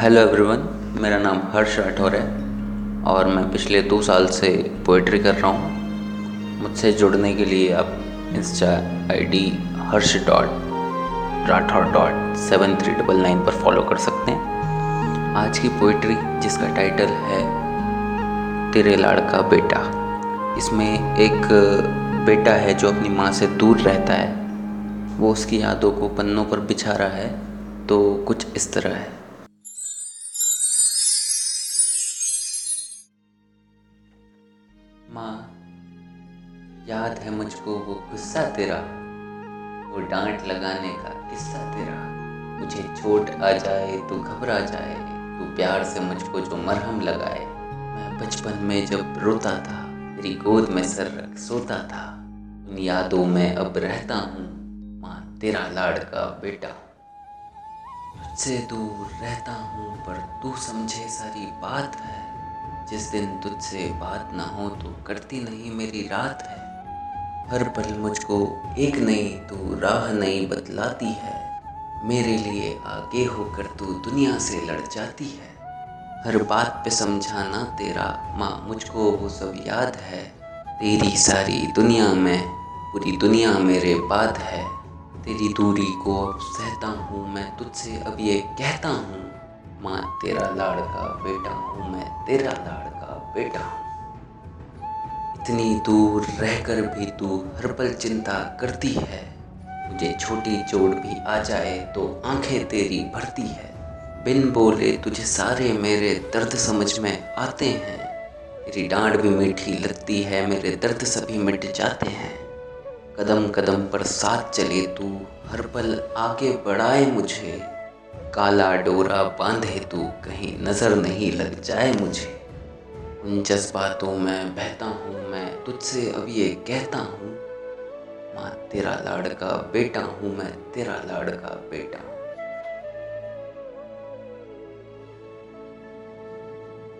Hello everyone मेरा नाम हर्ष राठौर है और मैं पिछले दो साल से पोइट्री कर रहा हूँ। मुझसे जुड़ने के लिए आप insta ID Harsh dot Rathore dot seven three double nine पर फॉलो कर सकते हैं। आज की पोइट्री जिसका टाइटल है तेरे लाड़का बेटा, इसमें एक बेटा है जो अपनी माँ से दूर रहता है। वो उसकी यादों को पन्नों पर बिछा रहा है तो कुछ इस तरह है। माँ, याद है मुझको वो गुस्सा तेरा, वो डांट लगाने का किस्सा तेरा। मुझे चोट आ जाए तो घबरा जाए, तू प्यार से मुझको जो मरहम लगाए। मैं बचपन में जब रोता था तेरी गोद में सर रख सोता था, उन यादों में अब रहता हूँ। तेरा लाड़का बेटा। तुझसे दूर रहता हूँ, पर तू समझे सारी बात है। जिस दिन तुझसे बात ना हो तो करती नहीं मेरी रात है। हर पल मुझको एक नई, तू राह नई बतलाती है। मेरे लिए आगे होकर तू दुनिया से लड़ जाती है। हर बात पे समझाना तेरा माँ, मुझको वो सब याद है। तेरी सारी दुनिया में, पूरी दुनिया मेरे बात है। तेरी दूरी को अब सहता हूँ मैं, तुझसे अब ये कहता हूँ, माँ तेरा लाड़का बेटा हूँ मैं, तेरा लाड़का बेटा हूँ। इतनी दूर रहकर भी तू हर पल चिंता करती है, मुझे छोटी चोट भी आ जाए तो आँखें तेरी भरती है। बिन बोले तुझे सारे मेरे दर्द समझ में आते हैं, तेरी डांट भी मीठी लगती है, मेरे दर्द सभी मिट जाते हैं। कदम कदम पर साथ चले तू, हर पल आगे बढ़ाए मुझे। काला डोरा बांधे तू, कहीं नज़र नहीं लग जाए मुझे। उन जज्बातों में बहता हूँ मैं, तुझसे अब ये कहता हूँ, माँ तेरा लाड़का बेटा हूँ मैं, तेरा लाड़का बेटा हूँ।